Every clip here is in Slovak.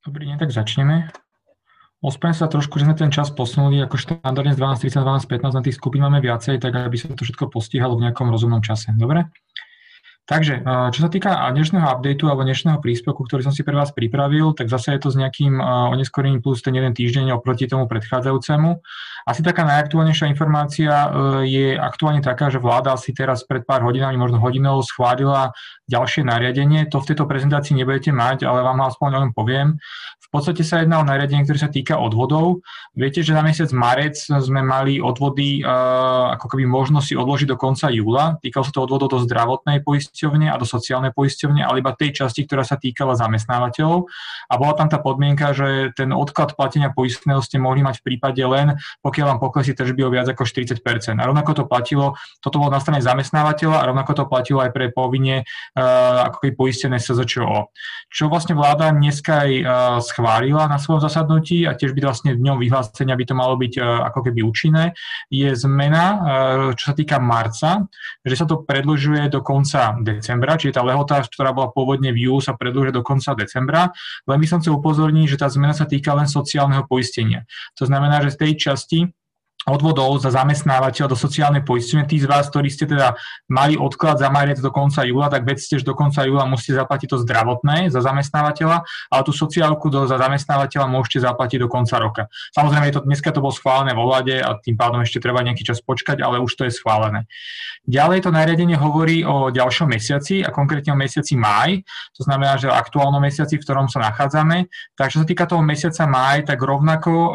Dobrý deň, tak začneme. Ospravedlňujem sa trošku, že sme ten čas posunuli, ako štandardne z 12.30 na 12.15, na tých skupín máme viacej, tak aby sa to všetko postihalo v nejakom rozumnom čase. Dobre? Takže, čo sa týka dnešného updateu alebo dnešného príspevku, ktorý som si pre vás pripravil, tak zase je to s nejakým oneskorením plus ten jeden týždeň oproti tomu predchádzajúcemu. Asi taká najaktuálnejšia informácia e, je aktuálne taká, že vláda asi teraz pred pár hodinami, možno hodinou schválila ďalšie nariadenie. To v tejto prezentácii nebudete mať, ale vám aspoň o ňom poviem. V podstate sa jedná o nariadenie, ktoré sa týka odvodov. Viete, že na mesiac marec sme mali odvody ako keby možnosť si odložiť do konca júla. Týkalo sa to odvodov do zdravotnej poisťovne a do sociálnej poisťovne, ale iba tej časti, ktorá sa týkala zamestnávateľov. A bola tam tá podmienka, že ten odklad platenia poistného ste mohli mať v prípade len, pokiaľ vám poklesí tržby o viac ako 40 A rovnako to platilo, toto bolo na strane zamestnávateľa a rovnako to platilo aj pre povinne uh, ako keby poistené SZČO. Čo vlastne vláda dneska aj uh, schválila na svojom zasadnutí a tiež by vlastne v ňom vyhlásenia by to malo byť uh, ako keby účinné, je zmena, čo sa týka marca, že sa to predlžuje do konca decembra, čiže tá lehota, ktorá bola pôvodne v júl, sa predlžuje do konca decembra. Len by som chcel upozorniť, že tá zmena sa týka len sociálneho poistenia. To znamená, že z tej časti odvodov za zamestnávateľ do sociálnej poistenia. Tí z vás, ktorí ste teda mali odklad za marec do konca júla, tak vedzte, že do konca júla musíte zaplatiť to zdravotné za zamestnávateľa, ale tú sociálku do, za zamestnávateľa môžete zaplatiť do konca roka. Samozrejme, je to, dneska to bolo schválené vo vláde a tým pádom ešte treba nejaký čas počkať, ale už to je schválené. Ďalej to nariadenie hovorí o ďalšom mesiaci a konkrétne o mesiaci máj, to znamená, že o aktuálnom mesiaci, v ktorom sa nachádzame. Takže čo sa týka toho mesiaca máj, tak rovnako uh,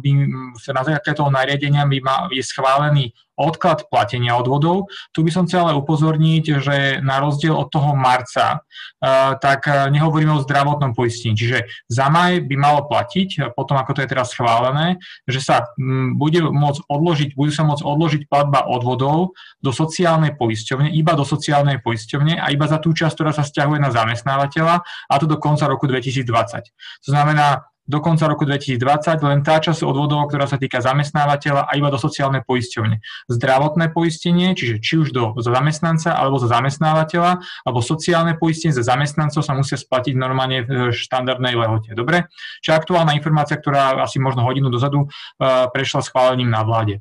by sa na základe toho nariadenia nariadeniami je schválený odklad platenia odvodov. Tu by som chcel ale upozorniť, že na rozdiel od toho marca, eh, tak eh, nehovoríme o zdravotnom poistení. Čiže za maj by malo platiť, eh, potom ako to je teraz schválené, že sa mm, bude môcť odložiť, bude sa môcť odložiť platba odvodov do sociálnej poisťovne, iba do sociálnej poisťovne a iba za tú časť, ktorá sa stiahuje na zamestnávateľa, a to do konca roku 2020. To znamená, do konca roku 2020 len tá časť odvodov, ktorá sa týka zamestnávateľa a iba do sociálnej poisťovne. Zdravotné poistenie, čiže či už do za zamestnanca alebo za zamestnávateľa, alebo sociálne poistenie za zamestnancov sa musia splatiť normálne v štandardnej lehote. Dobre? Čiže aktuálna informácia, ktorá asi možno hodinu dozadu uh, prešla schválením na vláde.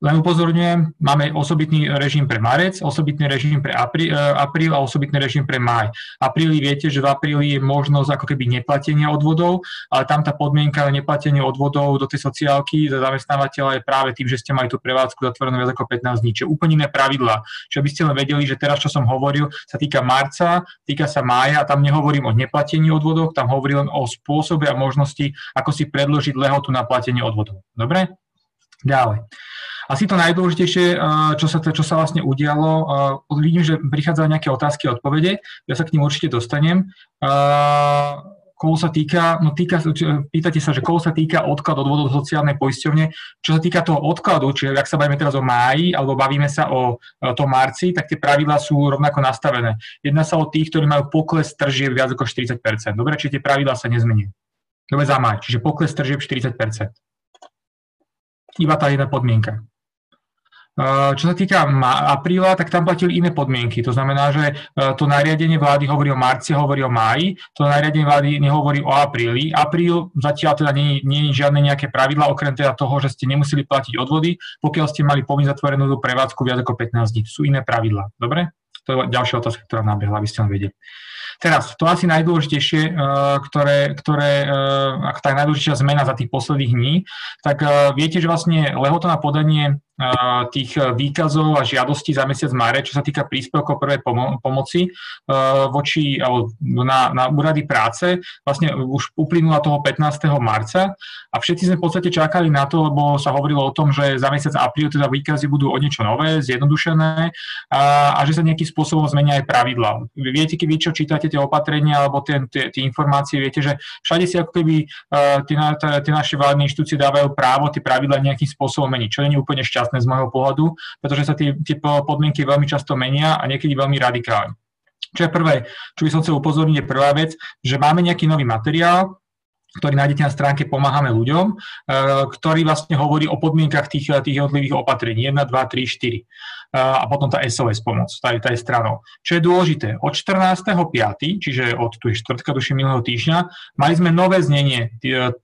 Len upozorňujem, máme osobitný režim pre marec, osobitný režim pre apríl, e, apríl a osobitný režim pre maj. Apríli viete, že v apríli je možnosť ako keby neplatenia odvodov, ale tam tá podmienka neplatenia odvodov do tej sociálky za zamestnávateľa je práve tým, že ste mali tú prevádzku zatvorenú viac ako 15 dní, čiže úplne iné pravidlá. Čiže aby ste len vedeli, že teraz, čo som hovoril, sa týka marca, týka sa mája a tam nehovorím o neplatení odvodov, tam hovorím len o spôsobe a možnosti, ako si predložiť lehotu na platenie odvodov. Dobre? Ďalej. Asi to najdôležitejšie, eh, čo sa, čo sa vlastne udialo, eh, vidím, že prichádzajú nejaké otázky a odpovede, ja sa k ním určite dostanem. Eh, koho sa týka, no týka, pýtate sa, že koho sa týka odklad odvodov do sociálnej poisťovne. Čo sa týka toho odkladu, čiže ak sa bavíme teraz o máji, alebo bavíme sa o tom marci, tak tie pravidlá sú rovnako nastavené. Jedná sa o tých, ktorí majú pokles tržieb viac ako 40%. Dobre, čiže tie pravidlá sa nezmenujú. Dobre, za maj, čiže pokles tržieb 40% iba tá jedna podmienka. Čo sa týka apríla, tak tam platili iné podmienky. To znamená, že e, to nariadenie vlády hovorí o marci, hovorí o máji, to nariadenie vlády nehovorí o apríli. Apríl zatiaľ teda nie, nie je žiadne nejaké pravidla, okrem teda toho, že ste nemuseli platiť odvody, pokiaľ ste mali povinne zatvorenú prevádzku viac ako 15 dní. Sú iné pravidla. Dobre? To je ďalšia otázka, ktorá nabehla, aby ste len vedeli. Teraz, to asi najdôležitejšie, eh, ktoré, ktoré eh, ako tá najdôležitejšia zmena za tých posledných dní, tak eh, viete, že vlastne lehota na podanie tých výkazov a žiadostí za mesiac máre, čo sa týka príspevkov prvej pomo- pomoci voči, alebo na, na úrady práce, vlastne už uplynula toho 15. marca a všetci sme v podstate čakali na to, lebo sa hovorilo o tom, že za mesiac apríl teda výkazy budú o niečo nové, zjednodušené a, a že sa nejakým spôsobom zmenia aj pravidla. Viete, keď vy čo čítate tie opatrenia alebo tie, tie, tie informácie, viete, že všade si ako keby tie, tie naše vládne inštitúcie dávajú právo tie pravidla nejakým spôsobom meniť, čo nie je úplne šťastné z môjho pohľadu, pretože sa tie, tie podmienky veľmi často menia a niekedy veľmi radikálne. Čo je prvé, čo by som chcel upozorniť, je prvá vec, že máme nejaký nový materiál, ktorý nájdete na stránke Pomáhame ľuďom, eh, ktorý vlastne hovorí o podmienkach tých, tých jednotlivých opatrení 1, 2, 3, 4. a potom tá SOS pomoc, tá je, tá je stranou. Čo je dôležité, od 14.5., čiže od tu štvrtka duši minulého týždňa, mali sme nové znenie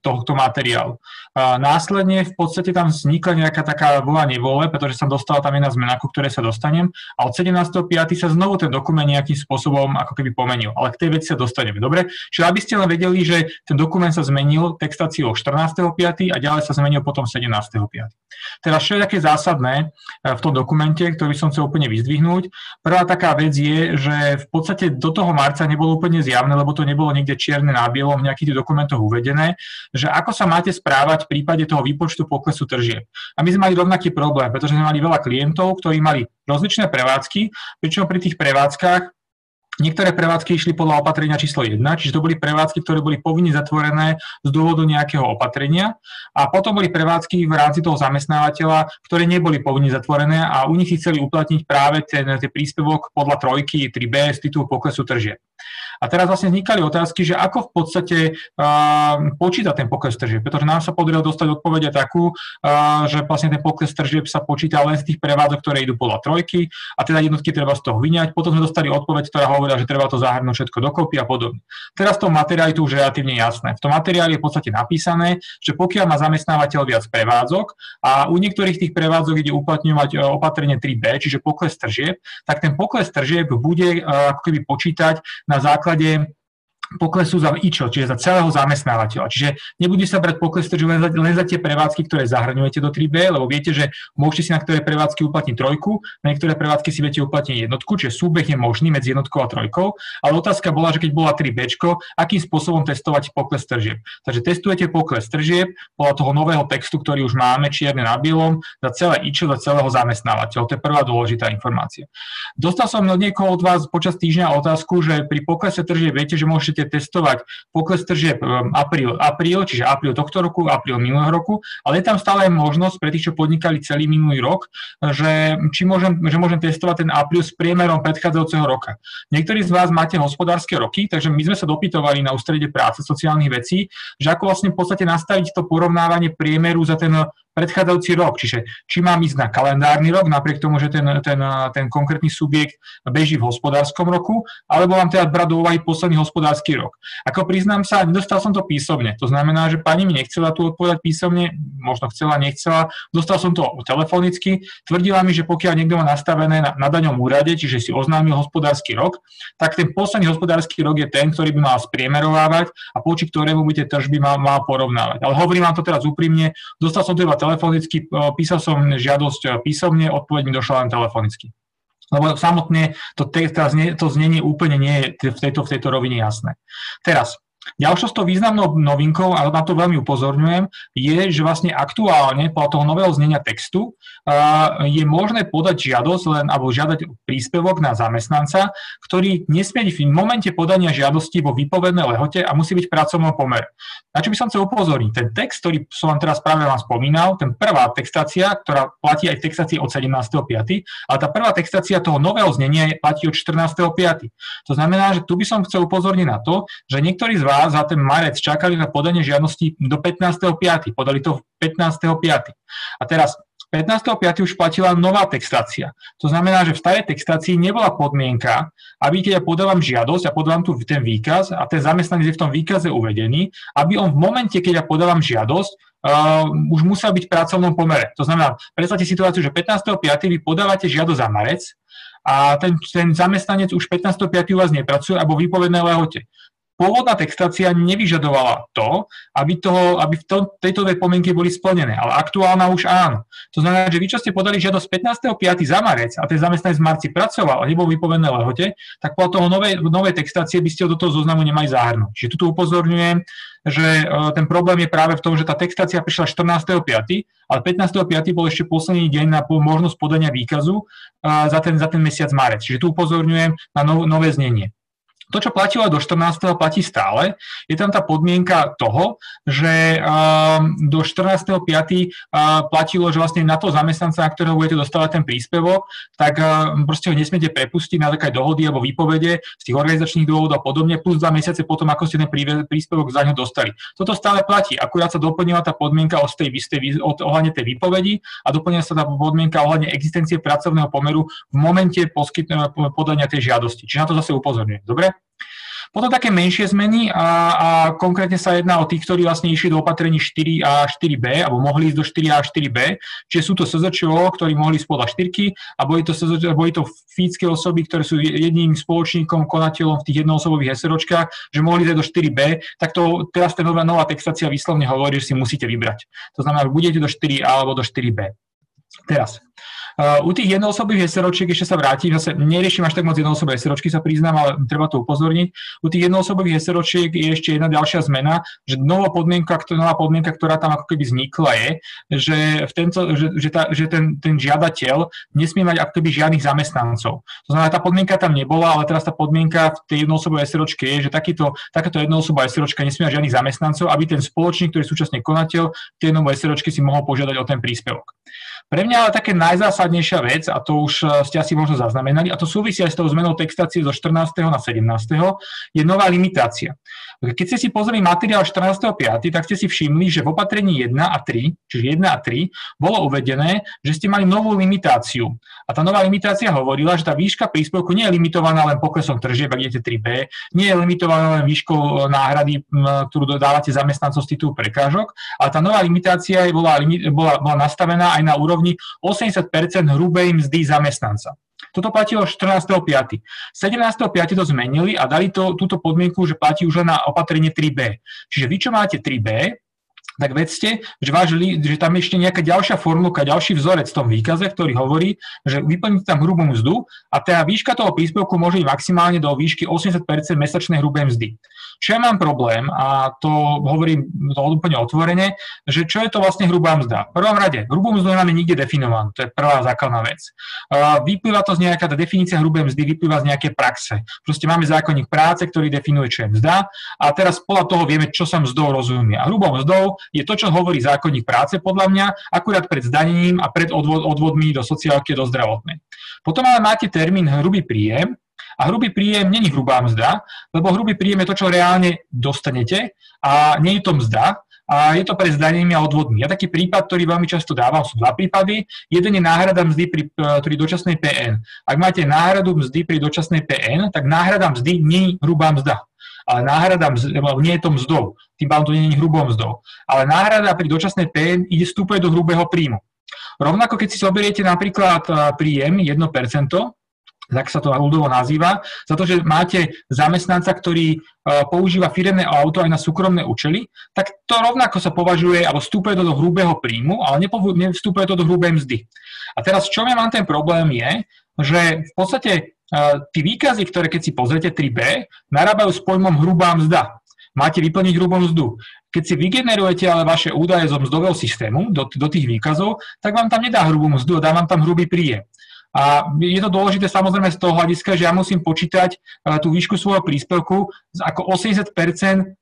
tohto materiálu. Následne v podstate tam vznikla nejaká taká bola nevole, pretože sa dostala tam jedna zmena, ku ktorej sa dostanem a od 17.5. sa znovu ten dokument nejakým spôsobom ako keby pomenil. Ale k tej veci sa dostaneme. Dobre? Čiže aby ste len vedeli, že ten dokument sa zmenil textáciou 14.5. a ďalej sa zmenil potom 17.5. Teraz čo je také zásadné e, v tom dokumente, ktorý som chcel úplne vyzdvihnúť? Prvá taká vec je, že v podstate do toho marca nebolo úplne zjavné, lebo to nebolo niekde čierne na bielom v nejakých dokumentoch uvedené, že ako sa máte správať v prípade toho výpočtu poklesu tržieb. A my sme mali rovnaký problém, pretože sme mali veľa klientov, ktorí mali rozličné prevádzky, pričom pri tých prevádzkach Niektoré prevádzky išli podľa opatrenia číslo 1, čiže to boli prevádzky, ktoré boli povinne zatvorené z dôvodu nejakého opatrenia a potom boli prevádzky v rámci toho zamestnávateľa, ktoré neboli povinne zatvorené a u nich si chceli uplatniť práve ten, ten príspevok podľa trojky 3B z titulu poklesu tržieb. A teraz vlastne vznikali otázky, že ako v podstate počíta ten pokles tržieb, pretože nám sa podarilo dostať odpovede takú, že vlastne ten pokles tržieb sa počíta len z tých prevádzok, ktoré idú podľa trojky a teda jednotky treba z toho vyňať. Potom sme dostali odpoveď, ktorá hovorila, že treba to zahrnúť všetko dokopy a podobne. Teraz v tom materiáli tu už relatívne jasné. V tom materiáli je v podstate napísané, že pokiaľ má zamestnávateľ viac prevádzok a u niektorých tých prevádzok ide uplatňovať opatrenie 3B, čiže pokles tržieb, tak ten pokles tržieb bude ako keby počítať na základe základe poklesu za IČO, čiže za celého zamestnávateľa. Čiže nebude sa brať pokles že len za, len za tie prevádzky, ktoré zahrňujete do 3B, lebo viete, že môžete si na ktoré prevádzky uplatniť trojku, na niektoré prevádzky si viete uplatniť jednotku, čiže súbeh je možný medzi jednotkou a trojkou, ale otázka bola, že keď bola 3B, akým spôsobom testovať pokles tržieb. Takže testujete pokles tržieb podľa toho nového textu, ktorý už máme čierne na bielom, za celé IČO, za celého zamestnávateľa. To je prvá dôležitá informácia. Dostal som od niekoho od vás počas týždňa otázku, že pri poklese tržieb viete, že môžete môžete testovať pokles tržieb um, apríl, apríl, čiže apríl tohto roku, apríl minulého roku, ale je tam stále možnosť pre tých, čo podnikali celý minulý rok, že, či môžem, že môžem testovať ten apríl s priemerom predchádzajúceho roka. Niektorí z vás máte hospodárske roky, takže my sme sa dopytovali na ústrede práce sociálnych vecí, že ako vlastne v podstate nastaviť to porovnávanie priemeru za ten predchádzajúci rok. Čiže či mám ísť na kalendárny rok, napriek tomu, že ten, ten, ten konkrétny subjekt beží v hospodárskom roku, alebo mám teda brať do úvahy posledný hospodársky rok. Ako priznám sa, nedostal som to písomne. To znamená, že pani mi nechcela tu odpovedať písomne, možno chcela, nechcela. Dostal som to telefonicky. Tvrdila mi, že pokiaľ niekto má nastavené na, na daňom úrade, čiže si oznámil hospodársky rok, tak ten posledný hospodársky rok je ten, ktorý by mal spriemerovávať a poči ktorému by tie tržby mal, mal porovnávať. Ale hovorím vám to teraz úprimne, dostal som to iba telefonicky, písal som žiadosť písomne, odpoveď mi došla len telefonicky. Lebo samotne to, to znenie úplne nie je v tejto, v tejto rovine jasné. Teraz, Ďalšou z toho významnou novinkou, ale na to veľmi upozorňujem, je, že vlastne aktuálne podľa toho nového znenia textu je možné podať žiadosť len, alebo žiadať príspevok na zamestnanca, ktorý nesmie v momente podania žiadosti vo výpovednej lehote a musí byť v pracovnom pomere. Na čo by som chcel upozorniť? Ten text, ktorý som vám teraz práve vám spomínal, ten prvá textácia, ktorá platí aj v textácii od 17.5., ale tá prvá textácia toho nového znenia platí od 14.5. To znamená, že tu by som chcel upozorniť na to, že niektorí z vás za ten marec čakali na podanie žiadosti do 15.5. Podali to 15.5. A teraz 15.5. už platila nová textácia. To znamená, že v starej textácii nebola podmienka, aby keď ja podávam žiadosť a podávam tu ten výkaz a ten zamestnanec je v tom výkaze uvedený, aby on v momente, keď ja podávam žiadosť, uh, už musel byť v pracovnom pomere. To znamená, predstavte situáciu, že 15.5. vy podávate žiadosť za marec a ten, ten zamestnanec už 15.5. u vás nepracuje alebo výpovednej lehote pôvodná textácia nevyžadovala to, aby, toho, aby v tom, tejto dve pomienky boli splnené, ale aktuálna už áno. To znamená, že vy, čo ste podali žiadosť 15.5. za marec a ten zamestnanec v marci pracoval a nebol vypovedené lehote, tak po toho novej, novej textácie by ste ho do toho zoznamu nemali zahrnúť. Čiže tu upozorňujem, že e, ten problém je práve v tom, že tá textácia prišla 14.5., ale 15.5. bol ešte posledný deň na možnosť podania výkazu e, za ten, za ten mesiac marec. Čiže tu upozorňujem na nové znenie. To, čo platilo do 14. platí stále. Je tam tá podmienka toho, že um, do 14.5. Uh, platilo, že vlastne na toho zamestnanca, na ktorého budete dostávať ten príspevok, tak uh, proste ho nesmiete prepustiť na také dohody alebo výpovede z tých organizačných dôvodov a podobne, plus dva mesiace potom, ako ste ten príspevok za ňo dostali. Toto stále platí, akurát sa doplnila tá podmienka od tej, tej, od, ohľadne tej výpovedi a doplnila sa tá podmienka ohľadne existencie pracovného pomeru v momente podania tej žiadosti. Čiže na to zase upozorňujem. Dobre? Potom také menšie zmeny a, a konkrétne sa jedná o tých, ktorí vlastne išli do opatrení 4 a 4B, alebo mohli ísť do 4 a 4B, čiže sú to SZČO, ktorí mohli ísť podľa 4 a boli to, SZČO, boli to fyzické osoby, ktoré sú jedným spoločníkom, konateľom v tých jednoosobových SROčkách, že mohli ísť do 4B, tak to teraz tá nová, nová textácia vyslovne hovorí, že si musíte vybrať. To znamená, že budete do 4A alebo do 4B. Teraz, Uh, u tých jednoosobých SROčiek ešte sa vrátim, zase neriešim až tak moc jednoosobové SROčky, sa priznám, ale treba to upozorniť. U tých jednoosobých SROčiek je ešte jedna ďalšia zmena, že nová podmienka, nová podmienka ktorá tam ako keby vznikla je, že, v tento, že, že, tá, že ten, ten žiadateľ nesmie mať ako keby žiadnych zamestnancov. To znamená, tá podmienka tam nebola, ale teraz tá podmienka v tej jednoosobovej SROčke je, že takýto, takáto jednoosobá SROčka nesmie mať žiadnych zamestnancov, aby ten spoločník, ktorý je súčasne konateľ, tej jednomovej SROčky si mohol požiadať o ten príspevok. Pre mňa ale také najzásadnejšia vec, a to už e, ste asi možno zaznamenali, a to súvisí aj s tou zmenou textácie zo 14. na 17. je nová limitácia. Keď ste si pozreli materiál 14.5., tak ste si všimli, že v opatrení 1 a 3, čiže 1 a 3, bolo uvedené, že ste mali novú limitáciu. A tá nová limitácia hovorila, že tá výška príspevku nie je limitovaná len poklesom tržieb, ak idete 3B, nie je limitovaná len výškou e, náhrady, ktorú dodávate zamestnancov z titulu prekážok, ale tá nová limitácia bola, bola, bola nastavená aj na úrovni 80% hrubej mzdy zamestnanca. Toto platilo 14.5. 17.5. to zmenili a dali to, túto podmienku, že platí už len na opatrenie 3B. Čiže vy, čo máte 3B, tak vedzte, že, váš, že tam ešte nejaká ďalšia formulka, ďalší vzorec v tom výkaze, ktorý hovorí, že vyplníte tam hrubú mzdu a tá výška toho príspevku môže ísť maximálne do výšky 80% mesačnej hrubej mzdy. Čo ja mám problém, a to hovorím to úplne otvorene, že čo je to vlastne hrubá mzda? V prvom rade, hrubú mzdu nemáme nikde definovanú, to je prvá základná vec. Vyplýva to z nejaká, tá definícia hrubej mzdy vyplýva z nejakej praxe. Proste máme zákonník práce, ktorý definuje, čo je mzda a teraz podľa toho vieme, čo sa mzdou rozumie. A hrubou mzdou je to, čo hovorí zákonník práce podľa mňa, akurát pred zdanením a pred odvod, odvodmi do sociálky do zdravotnej. Potom ale máte termín hrubý príjem, a hrubý príjem není hrubá mzda, lebo hrubý príjem je to, čo reálne dostanete a nie je to mzda, a je to pre zdanými a odvodmi. Ja taký prípad, ktorý veľmi často dávam, sú dva prípady. Jeden je náhrada mzdy pri, pri dočasnej PN. Ak máte náhradu mzdy pri dočasnej PN, tak náhrada mzdy nie je hrubá mzda. Ale náhrada mzdy, nie je to mzdou, tým pádom to nie je hrubou mzdou. Ale náhrada pri dočasnej PN ide vstupuje do hrubého príjmu. Rovnako, keď si zoberiete napríklad príjem 1%, tak sa to ľudovo nazýva, za to, že máte zamestnanca, ktorý e, používa firemné auto aj na súkromné účely, tak to rovnako sa považuje, alebo vstupuje to do hrubého príjmu, ale nevstupuje to do hrubej mzdy. A teraz, čo ja mám ten problém je, že v podstate tí výkazy, ktoré keď si pozriete 3B, narábajú s pojmom hrubá mzda. Máte vyplniť hrubú mzdu. Keď si vygenerujete ale vaše údaje zo mzdového systému do, do tých výkazov, tak vám tam nedá hrubú mzdu, dá vám tam hrubý príjem. A je to dôležité samozrejme z toho hľadiska, že ja musím počítať e, tú výšku svojho príspevku ako 80%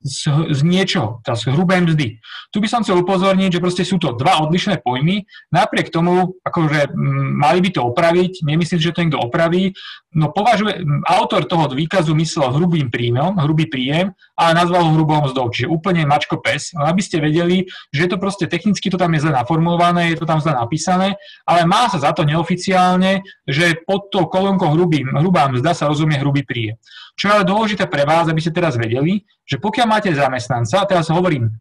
z, z niečoho, z hrubej mzdy. Tu by som chcel upozorniť, že proste sú to dva odlišné pojmy. Napriek tomu, akože mali by to opraviť, nemyslím, že to niekto opraví, no považuje, autor toho výkazu myslel hrubým príjmom, hrubý príjem, ale nazval ho hrubou mzdou, čiže úplne mačko pes. No, aby ste vedeli, že to proste technicky to tam je zle naformulované, je to tam zle napísané, ale má sa za to neoficiálne, že pod tou kolónkou hrubý, hrubá mzda sa rozumie hrubý príjem. Čo je ale dôležité pre vás, aby ste teraz vedeli, že pokiaľ máte zamestnanca, teraz hovorím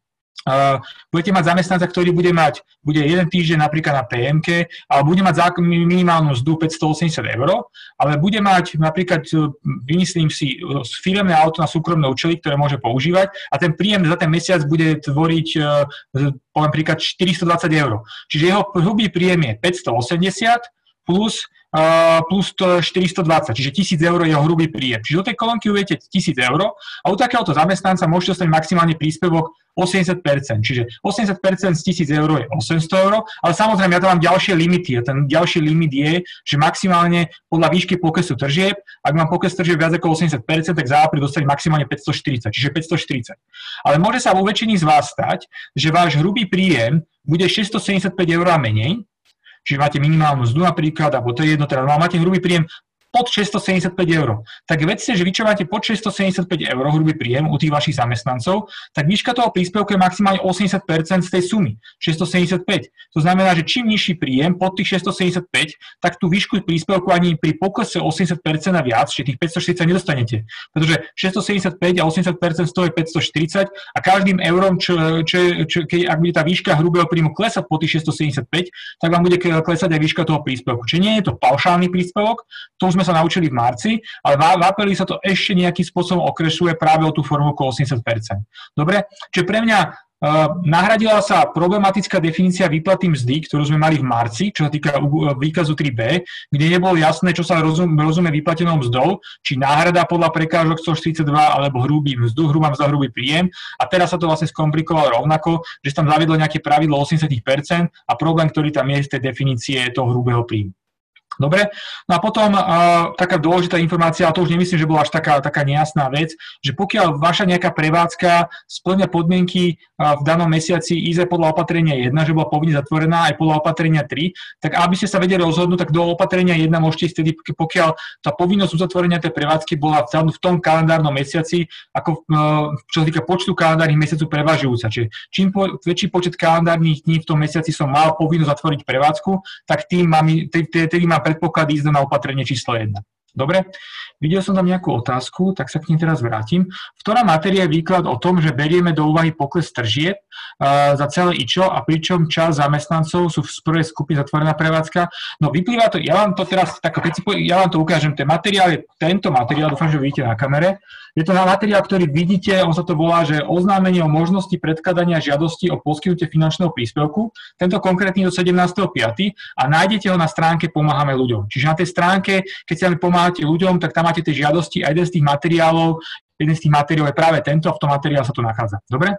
Uh, budete mať zamestnanca, ktorý bude mať, bude jeden týždeň napríklad na PMK, ale bude mať minimálnu mzdu 580 eur, ale bude mať napríklad, e, vymyslím si, firemné auto na súkromné účely, ktoré môže používať a ten príjem za ten mesiac bude tvoriť, uh, poviem príklad, 420 eur. Čiže jeho hrubý príjem je 580 plus plus 420, čiže 1000 eur je hrubý príjem. Čiže do tej kolónky uviete 1000 eur a u takéhoto zamestnanca môžete dostať maximálne príspevok 80%, čiže 80% z 1000 eur je 800 eur, ale samozrejme ja tam mám ďalšie limity a ten ďalší limit je, že maximálne podľa výšky poklesu tržieb, ak mám pokles tržieb viac ako 80%, tak za apríl dostať maximálne 540, čiže 540. Ale môže sa vo väčšine z vás stať, že váš hrubý príjem bude 675 eur a menej, čiže máte minimálnu mzdu napríklad, alebo to je jedno, teda máte hrubý príjem pod 675 eur. Tak vedzte, že vy čo máte pod 675 eur hrubý príjem u tých vašich zamestnancov, tak výška toho príspevku je maximálne 80% z tej sumy, 675. To znamená, že čím nižší príjem pod tých 675, tak tú výšku príspevku ani pri poklese 80% a viac, čiže tých 540 nedostanete. Pretože 675 a 80% z toho je 540 a každým eurom, čo, čo, čo, keď, ak bude tá výška hrubého príjmu klesať po tých 675, tak vám bude klesať aj výška toho príspevku. Čiže nie je to paušálny príspevok, to už sme sa naučili v marci, ale v, v apeli sa to ešte nejakým spôsobom okresuje práve o tú formulku 80%. Dobre? Čiže pre mňa Uh, nahradila sa problematická definícia výplaty mzdy, ktorú sme mali v marci, čo sa týka výkazu 3b, kde nebolo jasné, čo sa rozum, rozumie vyplatenou mzdou, či náhrada podľa prekážok 142 alebo hrubý mzdu, hrubá mzda, hrubý príjem. A teraz sa to vlastne skomplikovalo rovnako, že sa tam zaviedlo nejaké pravidlo 80% a problém, ktorý tam je z tej definície toho hrubého príjmu. Dobre? No a potom uh, taká dôležitá informácia, a to už nemyslím, že bola až taká, taká nejasná vec, že pokiaľ vaša nejaká prevádzka splňa podmienky uh, v danom mesiaci ísť podľa opatrenia 1, že bola povinne zatvorená aj podľa opatrenia 3, tak aby ste sa vedeli rozhodnúť, tak do opatrenia 1 môžete ísť vtedy, pokiaľ tá povinnosť uzatvorenia tej prevádzky bola v tom kalendárnom mesiaci, ako uh, čo sa týka počtu kalendárnych mesiacov prevažujúca. Čiže čím po, väčší počet kalendárnych dní v tom mesiaci som mal povinnosť zatvoriť prevádzku, tak tým mám, tým mám predpoklad ísť na opatrenie číslo 1. Dobre? Videl som tam nejakú otázku, tak sa k ní teraz vrátim. Ktorá matéria je výklad o tom, že berieme do úvahy pokles tržieb za celé IČO a pričom čas zamestnancov sú v prvej skupine zatvorená prevádzka? No vyplýva to, ja vám to teraz, tak ja vám to ukážem, ten materiál je tento materiál, dúfam, že vidíte na kamere. Je to materiál, ktorý vidíte, on sa to volá, že oznámenie o možnosti predkladania žiadosti o poskytnutie finančného príspevku. Tento konkrétny do 17.5. a nájdete ho na stránke Pomáhame ľuďom. Čiže na tej stránke, keď sa pomáhate ľuďom, tak tam máte tie žiadosti a jeden z tých materiálov, jeden z tých materiálov je práve tento, v tom materiále sa to nachádza. Dobre?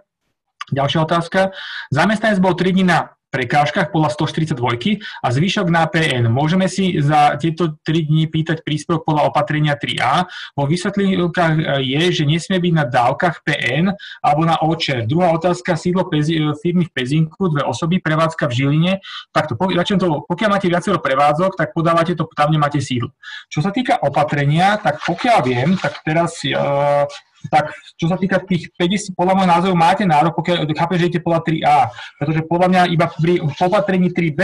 Ďalšia otázka. Zamestnanec bol 3 dní na prekážkach podľa 142 a zvyšok na PN. Môžeme si za tieto 3 dní pýtať príspevok podľa opatrenia 3A. Vo vysvetlivkách je, že nesmie byť na dávkach PN alebo na OČR. Druhá otázka, sídlo pezi, firmy v Pezinku, dve osoby, prevádzka v Žiline. Takto, to, pokiaľ máte viacero prevádzok, tak podávate to tam, kde máte sídlo. Čo sa týka opatrenia, tak pokiaľ viem, tak teraz uh, tak čo sa týka tých 50, podľa môjho názoru máte nárok, pokiaľ chápem, že idete podľa 3A, pretože podľa mňa iba pri opatrení 3B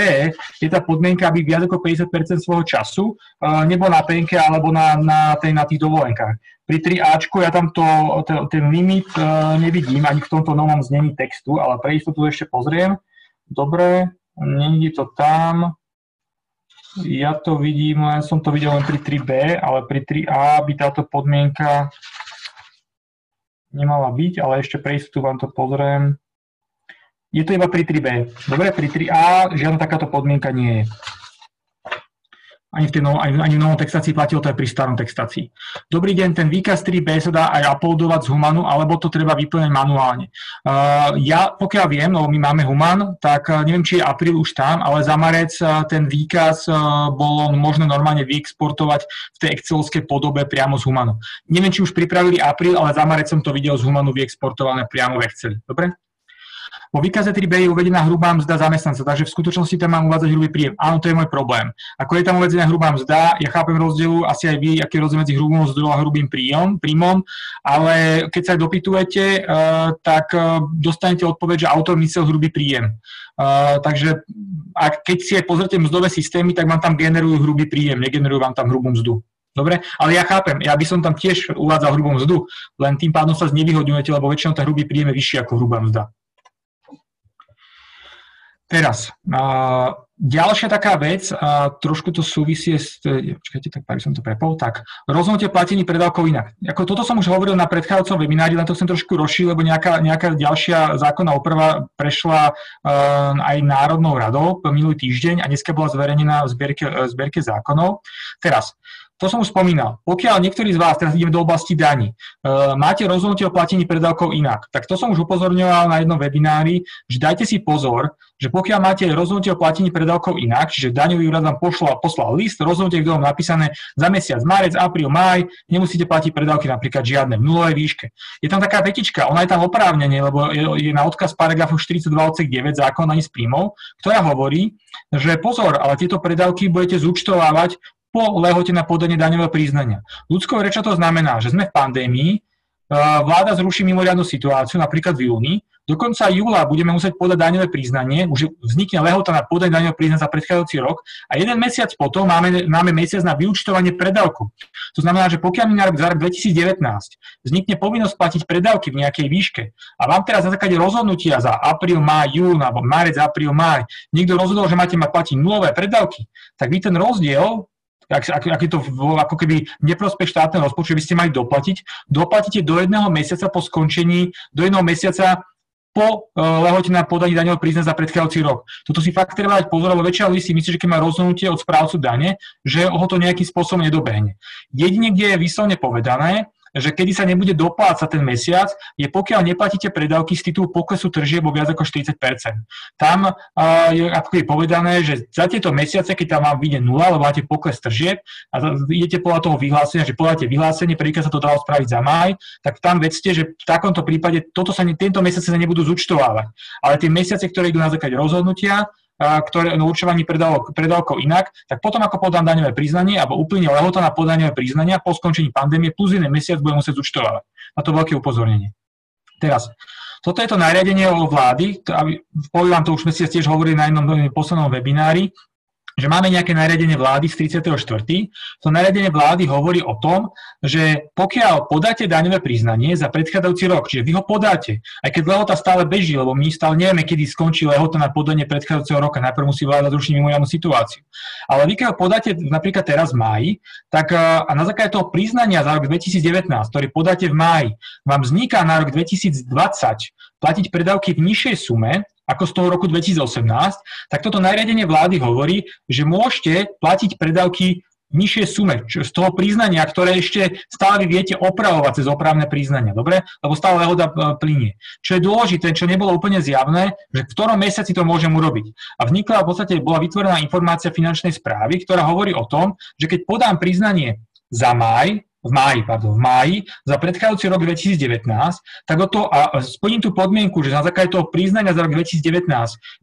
je tá podmienka, aby viac ako 50% svojho času uh, nebol na penke alebo na, na, tej, na tých dovolenkách. Pri 3Ačku ja tam to, ten limit uh, nevidím ani v tomto novom znení textu, ale pre istotu ešte pozriem. Dobre, není to tam. Ja to vidím, len som to videl len pri 3B, ale pri 3A by táto podmienka nemala byť, ale ešte pre istotu vám to pozriem. Je to iba pri 3B. Dobre, pri 3A žiadna takáto podmienka nie je. Ani v, tej novo, ani, v novom textácii platilo to aj pri starom textácii. Dobrý deň, ten výkaz 3B sa dá aj uploadovať z Humanu, alebo to treba vyplňať manuálne. Uh, ja, pokiaľ viem, lebo my máme Human, tak uh, neviem, či je apríl už tam, ale za marec uh, ten výkaz uh, bolo možno normálne vyexportovať v tej excelovskej podobe priamo z Humanu. Neviem, či už pripravili apríl, ale za marec som to videl z Humanu vyexportované priamo v Exceli. Dobre? Vo výkaze 3B je uvedená hrubá mzda zamestnanca, takže v skutočnosti tam mám uvádzať hrubý príjem. Áno, to je môj problém. Ako je tam uvedená hrubá mzda, ja chápem rozdielu, asi aj vy, aký je rozdiel medzi hrubou mzdou a hrubým príjom, príjmom, ale keď sa dopytujete, uh, tak uh, dostanete odpoveď, že autor myslel hrubý príjem. Uh, takže ak, keď si aj pozrite mzdové systémy, tak vám tam generujú hrubý príjem, negenerujú vám tam hrubú mzdu. Dobre, ale ja chápem, ja by som tam tiež uvádzal hrubú mzdu, len tým pádom sa znevýhodňujete, lebo väčšinou ten hrubý príjem je vyšší ako hrubá mzda. Teraz, ďalšia taká vec, a trošku to súvisie s... Počkajte, tak by som to prepol. Tak, rozhodnutie platení predávkov inak. Ako toto som už hovoril na predchádzajúcom webinári, len to chcem trošku rozšíriť, lebo nejaká, nejaká ďalšia zákonná oprava prešla uh, aj Národnou radou minulý týždeň a dneska bola zverejnená v zbierke, zbierke zákonov. Teraz, to som už spomínal. Pokiaľ niektorí z vás, teraz ideme do oblasti daní, uh, máte rozhodnutie o platení predávkov inak, tak to som už upozorňoval na jednom webinári, že dajte si pozor, že pokiaľ máte rozhodnutie o platení predávkov inak, čiže daňový úrad vám poslal, poslal list, rozhodnutie, kde vám napísané za mesiac marec, apríl, maj, nemusíte platiť predávky napríklad žiadne v nulovej výške. Je tam taká vetička, ona je tam oprávnenie, lebo je, je na odkaz paragrafu 42 odsek 9 zákona z príjmov, ktorá hovorí, že pozor, ale tieto predávky budete zúčtovávať po lehote na podanie daňového priznania. Ľudskou rečou to znamená, že sme v pandémii, vláda zruší mimoriadnu situáciu, napríklad v júni, do konca júla budeme musieť podať daňové priznanie, už vznikne lehota na podanie daňového priznania za predchádzajúci rok a jeden mesiac potom máme, máme mesiac na vyučtovanie predávku. To znamená, že pokiaľ mi na rok, za rok 2019 vznikne povinnosť platiť predávky v nejakej výške a vám teraz na základe rozhodnutia za apríl, máj, jún alebo marec, apríl, máj niekto rozhodol, že máte mať platiť nulové predávky, tak vy ten rozdiel ak, ak, ak je to ako keby neprospech štátneho rozpočtu, by ste mali doplatiť, doplatíte do jedného mesiaca po skončení, do jedného mesiaca po uh, lehote na podanie daňového priznania za predchádzajúci rok. Toto si fakt treba dať pozor, lebo väčšina ľudí si myslí, že keď má rozhodnutie od správcu dane, že ho to nejakým spôsobom nedobehne. Jedine, kde je vyslovne povedané, že kedy sa nebude doplácať ten mesiac, je pokiaľ neplatíte predávky z titulu poklesu tržieb o viac ako 40 Tam uh, je ako je povedané, že za tieto mesiace, keď tam vám vyjde nula, lebo máte pokles tržieb a idete podľa toho vyhlásenia, že podáte vyhlásenie, prvýkrát sa to dalo spraviť za maj, tak tam vedzte, že v takomto prípade toto sa ne, tento mesiace sa nebudú zúčtovávať. Ale tie mesiace, ktoré idú na základe rozhodnutia, ktoré, no, určovaní predávok, predávkov inak, tak potom ako podám daňové priznanie alebo úplne lehota na podanie priznania po skončení pandémie plus jeden mesiac budem musieť zúčtovať. Na to veľké upozornenie. Teraz, toto je to nariadenie o vlády, poviem vám to už sme si tiež hovorili na jednom poslednom webinári, že máme nejaké nariadenie vlády z 34. To nariadenie vlády hovorí o tom, že pokiaľ podáte daňové priznanie za predchádzajúci rok, čiže vy ho podáte, aj keď lehota stále beží, lebo my stále nevieme, kedy skončí lehota na podanie predchádzajúceho roka, najprv musí vláda zrušiť mimoriadnu situáciu. Ale vy keď ho podáte napríklad teraz v máji, tak a na základe toho priznania za rok 2019, ktorý podáte v máji, vám vzniká na rok 2020 platiť predávky v nižšej sume, ako z toho roku 2018, tak toto nariadenie vlády hovorí, že môžete platiť predávky v nižšej sume, z toho priznania, ktoré ešte stále viete opravovať cez opravné priznania, dobre? Lebo stále lehoda e, plinie. Čo je dôležité, čo nebolo úplne zjavné, že v ktorom mesiaci to môžem urobiť. A vnikla v podstate, bola vytvorená informácia finančnej správy, ktorá hovorí o tom, že keď podám priznanie za maj, v máji, pardon, v máji za predchádzajúci rok 2019, tak o to, a splním tú podmienku, že na základe toho priznania za rok 2019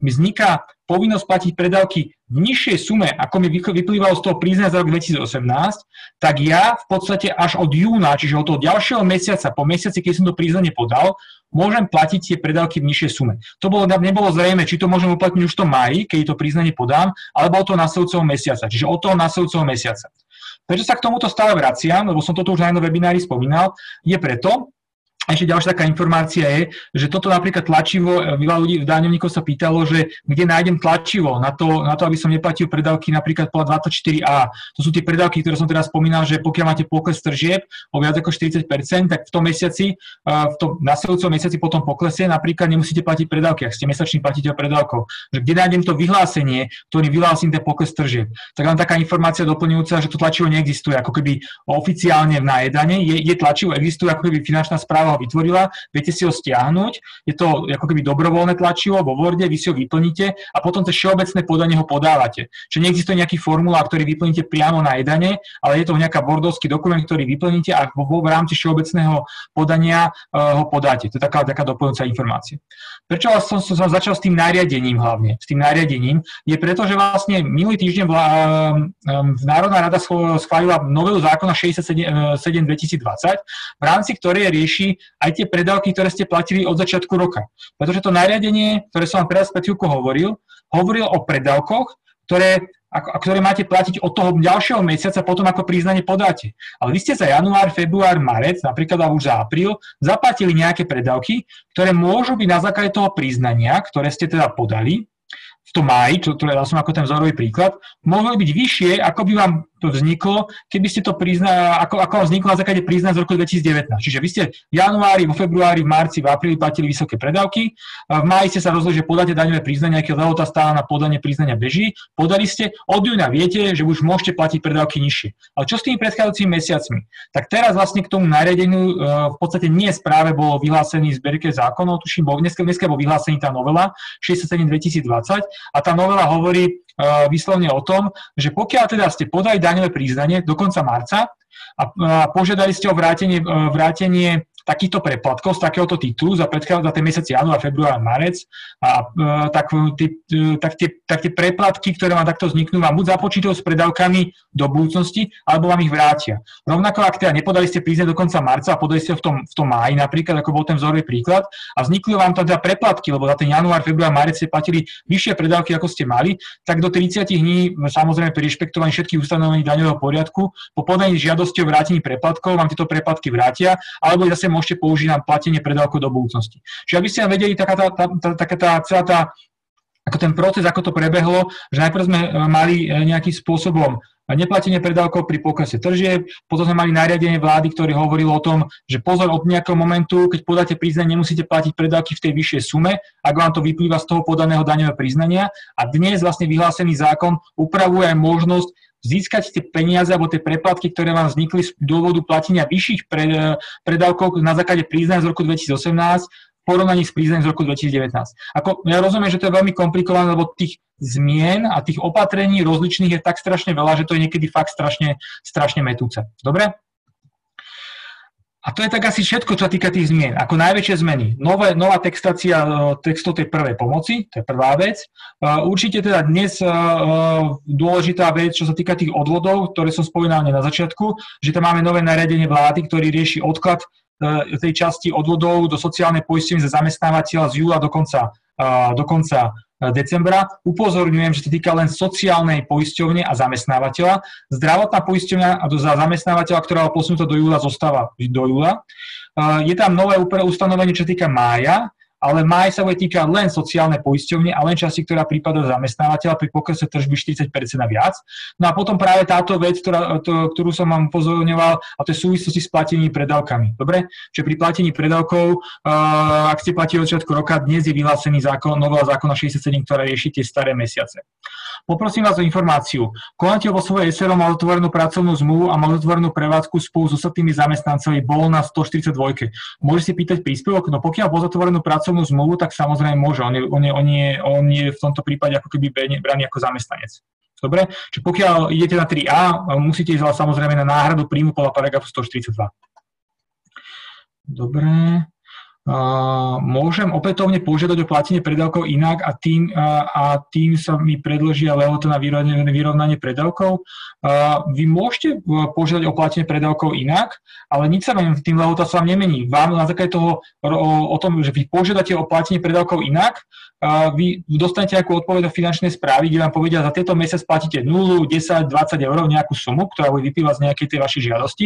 mi vzniká povinnosť platiť predávky v nižšej sume, ako mi vyplývalo z toho priznania za rok 2018, tak ja v podstate až od júna, čiže od toho ďalšieho mesiaca, po mesiaci, keď som to priznanie podal, môžem platiť tie predávky v nižšej sume. To bolo, nebolo zrejme, či to môžem uplatniť už v tom maji, keď to priznanie podám, alebo od toho nasledujúceho mesiaca, čiže od toho nasledujúceho mesiaca. Prečo sa k tomuto stále vraciam, lebo som toto už na jednom webinári spomínal, je preto, ešte ďalšia taká informácia je, že toto napríklad tlačivo, e, veľa ľudí v dáňovníkov sa pýtalo, že kde nájdem tlačivo na to, na to, aby som neplatil predávky napríklad podľa 24A. To sú tie predávky, ktoré som teraz spomínal, že pokiaľ máte pokles tržieb o viac ako 40%, tak v tom mesiaci, e, v tom nasledujúcom mesiaci potom poklesie, napríklad nemusíte platiť predávky, ak ste mesačný platiteľ predávkov. Že kde nájdem to vyhlásenie, ktorý vyhlásím ten pokles tržieb. Tak len taká informácia doplňujúca, že to tlačivo neexistuje ako keby oficiálne v najedane, je, je tlačivo, existuje ako keby finančná správa ho vytvorila, viete si ho stiahnuť, je to ako keby dobrovoľné tlačivo vo Worde, vy si ho vyplníte a potom cez všeobecné podanie ho podávate. Čiže neexistuje nejaký formulár, ktorý vyplníte priamo na jedane, ale je to nejaká bordovský dokument, ktorý vyplníte a v, rámci všeobecného podania uh, ho podáte. To je taká, taká doplňujúca informácia. Prečo som, som, začal s tým nariadením hlavne? S tým nariadením je preto, že vlastne minulý týždeň vlá, um, Národná rada schválila novelu zákona 67 2020, v rámci ktorej rieši aj tie predávky, ktoré ste platili od začiatku roka. Pretože to nariadenie, ktoré som vám teraz pred hovoril, hovoril o predávkoch, ktoré, a, ktoré máte platiť od toho ďalšieho mesiaca potom, ako priznanie podáte. Ale vy ste za január, február, marec, napríklad už za apríl, zaplatili nejaké predávky, ktoré môžu byť na základe toho priznania, ktoré ste teda podali, v tom máji, čo, ktoré dal som ako ten vzorový príklad, mohli byť vyššie, ako by vám to vzniklo, keby ste to prizna, ako, ako vzniklo na základe prizna z roku 2019. Čiže vy ste v januári, vo februári, v marci, v apríli platili vysoké predávky, v máji ste sa rozhodli, že podáte daňové priznania, keď lehota stála na podanie priznania beží, podali ste, od júna viete, že už môžete platiť predávky nižšie. Ale čo s tými predchádzajúcimi mesiacmi? Tak teraz vlastne k tomu nariadeniu e, v podstate nie správe bolo vyhlásený zberke zákonov, tuším, bol, dneska, dneska bol vyhlásený tá novela 67 2020 a tá novela hovorí, vyslovne o tom, že pokiaľ teda ste podali daňové priznanie do konca marca a požiadali ste o vrátenie, eh, vrátenie takýchto preplatkov z takéhoto titulu za, za ten mesiac január, február, marec, a, e, tak, tí, e, tak, tie, tak tie preplatky, ktoré vám takto vzniknú, vám buď započítajú s predávkami do budúcnosti, alebo vám ich vrátia. Rovnako, ak teda nepodali ste prízne do konca marca a podali ste v tom, v tom máji napríklad, ako bol ten vzorový príklad, a vznikli vám teda preplatky, lebo za ten január, február, marec ste platili vyššie predávky, ako ste mali, tak do 30 dní, samozrejme pri rešpektovaní všetkých ustanovení daňového poriadku, po podaní žiadosti o vrátení preplatkov vám tieto preplatky vrátia, alebo zase môžete použiť na platenie predávkov do budúcnosti. Čiže aby ste nám vedeli, taká tá, tá, tá, taká tá celá tá ako ten proces, ako to prebehlo, že najprv sme e, mali e, nejakým spôsobom neplatenie predávkov pri poklese tržieb, potom sme mali nariadenie vlády, ktorý hovoril o tom, že pozor od nejakého momentu, keď podáte priznanie, nemusíte platiť predávky v tej vyššej sume, ak vám to vyplýva z toho podaného daňového priznania. A dnes vlastne vyhlásený zákon upravuje aj možnosť získať tie peniaze alebo tie preplatky, ktoré vám vznikli z dôvodu platenia vyšších predávkov na základe priznania z roku 2018 v porovnaní s priznaním z roku 2019. Ako, ja rozumiem, že to je veľmi komplikované, lebo tých zmien a tých opatrení rozličných je tak strašne veľa, že to je niekedy fakt strašne, strašne metúce. Dobre? A to je tak asi všetko, čo sa týka tých zmien. Ako najväčšie zmeny. Nové, nová textácia e, textov tej prvej pomoci, to je prvá vec. E, určite teda dnes e, dôležitá vec, čo sa týka tých odvodov, ktoré som spomínal na začiatku, že tam máme nové nariadenie vlády, ktorý rieši odklad tej časti odvodov do sociálnej poistenia za zamestnávateľa z júla do konca, do konca E, decembra. Upozorňujem, že sa týka len sociálnej poisťovne a zamestnávateľa. Zdravotná poisťovňa za zamestnávateľa, ktorá bola posunutá do júla, zostáva do júla. E, je tam nové ustanovenie, čo týka mája, ale máj sa bude týkať len sociálne poisťovne a len časti, ktorá prípada zamestnávateľa pri poklese tržby 40% a viac. No a potom práve táto vec, ktorá, to, ktorú som vám upozorňoval, a to je súvislosti s platením predávkami. Dobre? Čiže pri platení predávkov, uh, ak ste platili od začiatku roka, dnes je vyhlásený zákon, novela zákona 67, ktorá rieši tie staré mesiace. Poprosím vás o informáciu. Konateľ vo svojej SRO mal otvorenú pracovnú zmluvu a mal otvorenú prevádzku spolu s ostatnými zamestnancami, bol na 142. Môže si pýtať príspevok? No pokiaľ bol otvorenú pracovnú zmluvu, tak samozrejme môže. On je, on je, on je, on je v tomto prípade ako keby braný ako zamestnanec. Dobre? Čiže pokiaľ idete na 3A, musíte ísť samozrejme na náhradu príjmu podľa paragrafu 142. Dobre môžem opätovne požiadať o platenie predávkov inak a tým, a tým sa mi predložia lehota na vyrovnanie, vyrovnanie predávkov. Vy môžete e, požiadať o platenie predávkov inak, ale nič sa vám tým lehota sa vám nemení. Vám na základe toho o, o tom, že vy požiadate o platenie predávkov inak, vy dostanete nejakú odpoveď od finančnej správy, kde vám povedia, za tento mesiac platíte 0, 10, 20 eur, nejakú sumu, ktorá bude vyplývať z nejakej tej vašej žiadosti,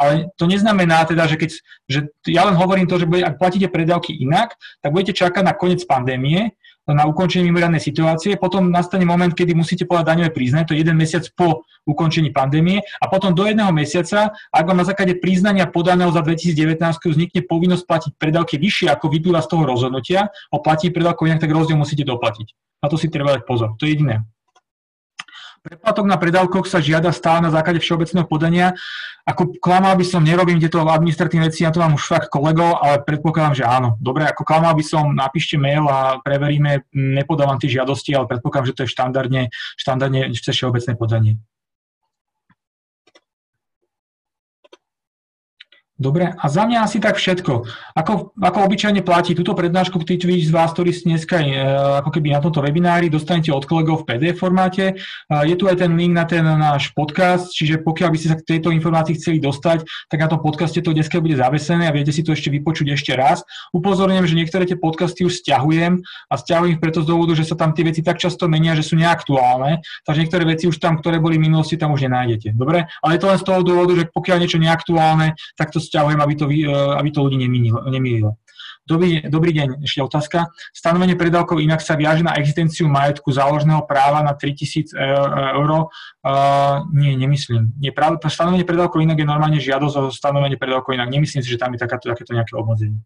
ale to neznamená teda, že keď, že ja len hovorím to, že bude, ak platíte predávky inak, tak budete čakať na koniec pandémie, na ukončenie mimoriadnej situácie, potom nastane moment, kedy musíte podať daňové priznanie, to je jeden mesiac po ukončení pandémie a potom do jedného mesiaca, ak vám na základe priznania podaného za 2019 vznikne povinnosť platiť predávky vyššie, ako vyplýva z toho rozhodnutia o platí predávkov inak, tak rozdiel musíte doplatiť. Na to si treba dať pozor. To je jediné. Preplatok na predávkoch sa žiada stále na základe všeobecného podania. Ako klamal by som, nerobím tieto administratívne veci, na to mám už fakt kolegov, ale predpokladám, že áno. Dobre, ako klamal by som, napíšte mail a preveríme, nepodávam tie žiadosti, ale predpokladám, že to je štandardne, štandardne všeobecné podanie. Dobre, a za mňa asi tak všetko. Ako, ako obyčajne platí túto prednášku, tí z vás, ktorí ste dneska e, ako keby na tomto webinári, dostanete od kolegov v PDF formáte. E, je tu aj ten link na ten náš podcast, čiže pokiaľ by ste sa k tejto informácii chceli dostať, tak na tom podcaste to dneska bude zavesené a viete si to ešte vypočuť ešte raz. Upozorňujem, že niektoré tie podcasty už stiahujem a stiahujem ich preto z dôvodu, že sa tam tie veci tak často menia, že sú neaktuálne, takže niektoré veci už tam, ktoré boli v minulosti, tam už nenájdete. Dobre? Ale je to len z toho dôvodu, že pokiaľ niečo neaktuálne, tak to vzťahujem, aby to, e, aby to ľudí nemýlilo. Dobrý, dobrý deň, ešte otázka. Stanovenie predávkov inak sa viaže na existenciu majetku záložného práva na 3000 eur. Uh, nie, nemyslím. Nie, práve stanovenie predávkov inak je normálne žiadosť o stanovenie predávkov inak. Nemyslím si, že tam je takáto, takéto nejaké obmedzenie.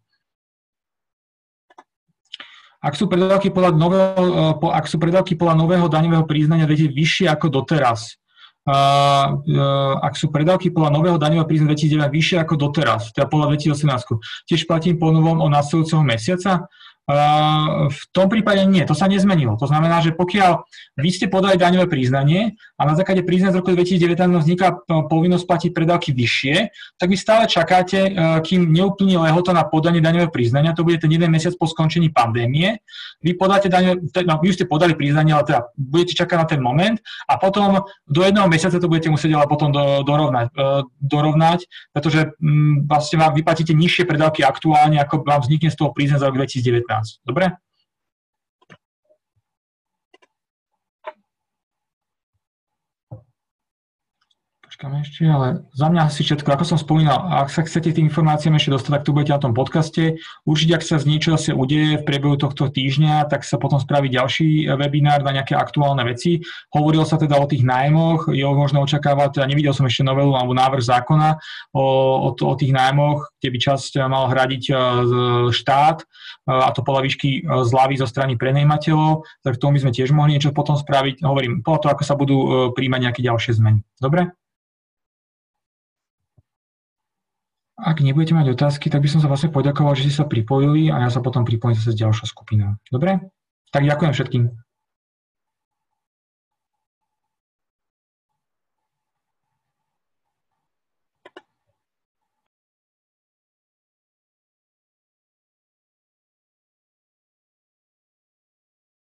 Ak sú predávky podľa nového, uh, ak sú predávky podľa nového daňového priznania vyššie ako doteraz, ak sú predávky podľa nového daňového príznaku 2009 vyššie ako doteraz, teda podľa 2018, tiež platím po novom o následujúceho mesiaca. V tom prípade nie, to sa nezmenilo. To znamená, že pokiaľ vy ste podali daňové priznanie a na základe priznania z roku 2019 vzniká povinnosť platiť predávky vyššie, tak vy stále čakáte, kým neúplní lehota na podanie daňového priznania, to bude ten jeden mesiac po skončení pandémie. Vy, podáte daňové, no, vy ste podali priznanie, ale teda budete čakať na ten moment a potom do jedného mesiaca to budete musieť ale potom do, dorovnať, dorovnať, pretože mm, vlastne vám vyplatíte nižšie predávky aktuálne, ako vám vznikne z toho priznania za rok 2019. Dobre? Počkáme ešte, ale za mňa asi všetko. Ako som spomínal, ak sa chcete tým informáciám ešte dostať, tak tu budete na tom podcaste. Určite, ak sa z niečo zase udeje v priebehu tohto týždňa, tak sa potom spraví ďalší webinár na nejaké aktuálne veci. Hovorilo sa teda o tých nájmoch, je možno očakávať, teda nevidel som ešte novelu alebo návrh zákona o, o, o tých nájmoch, kde by časť mal hradiť e, štát e, a to podľa výšky e, zľavy zo strany prenajímateľov, tak tomu by sme tiež mohli niečo potom spraviť. Hovorím, podľa toho, ako sa budú príjmať nejaké ďalšie zmeny. Dobre? Ak nebudete mať otázky, tak by som sa vlastne poďakoval, že ste sa pripojili a ja sa potom pripojím zase s ďalšou skupinou. Dobre? Tak ďakujem všetkým.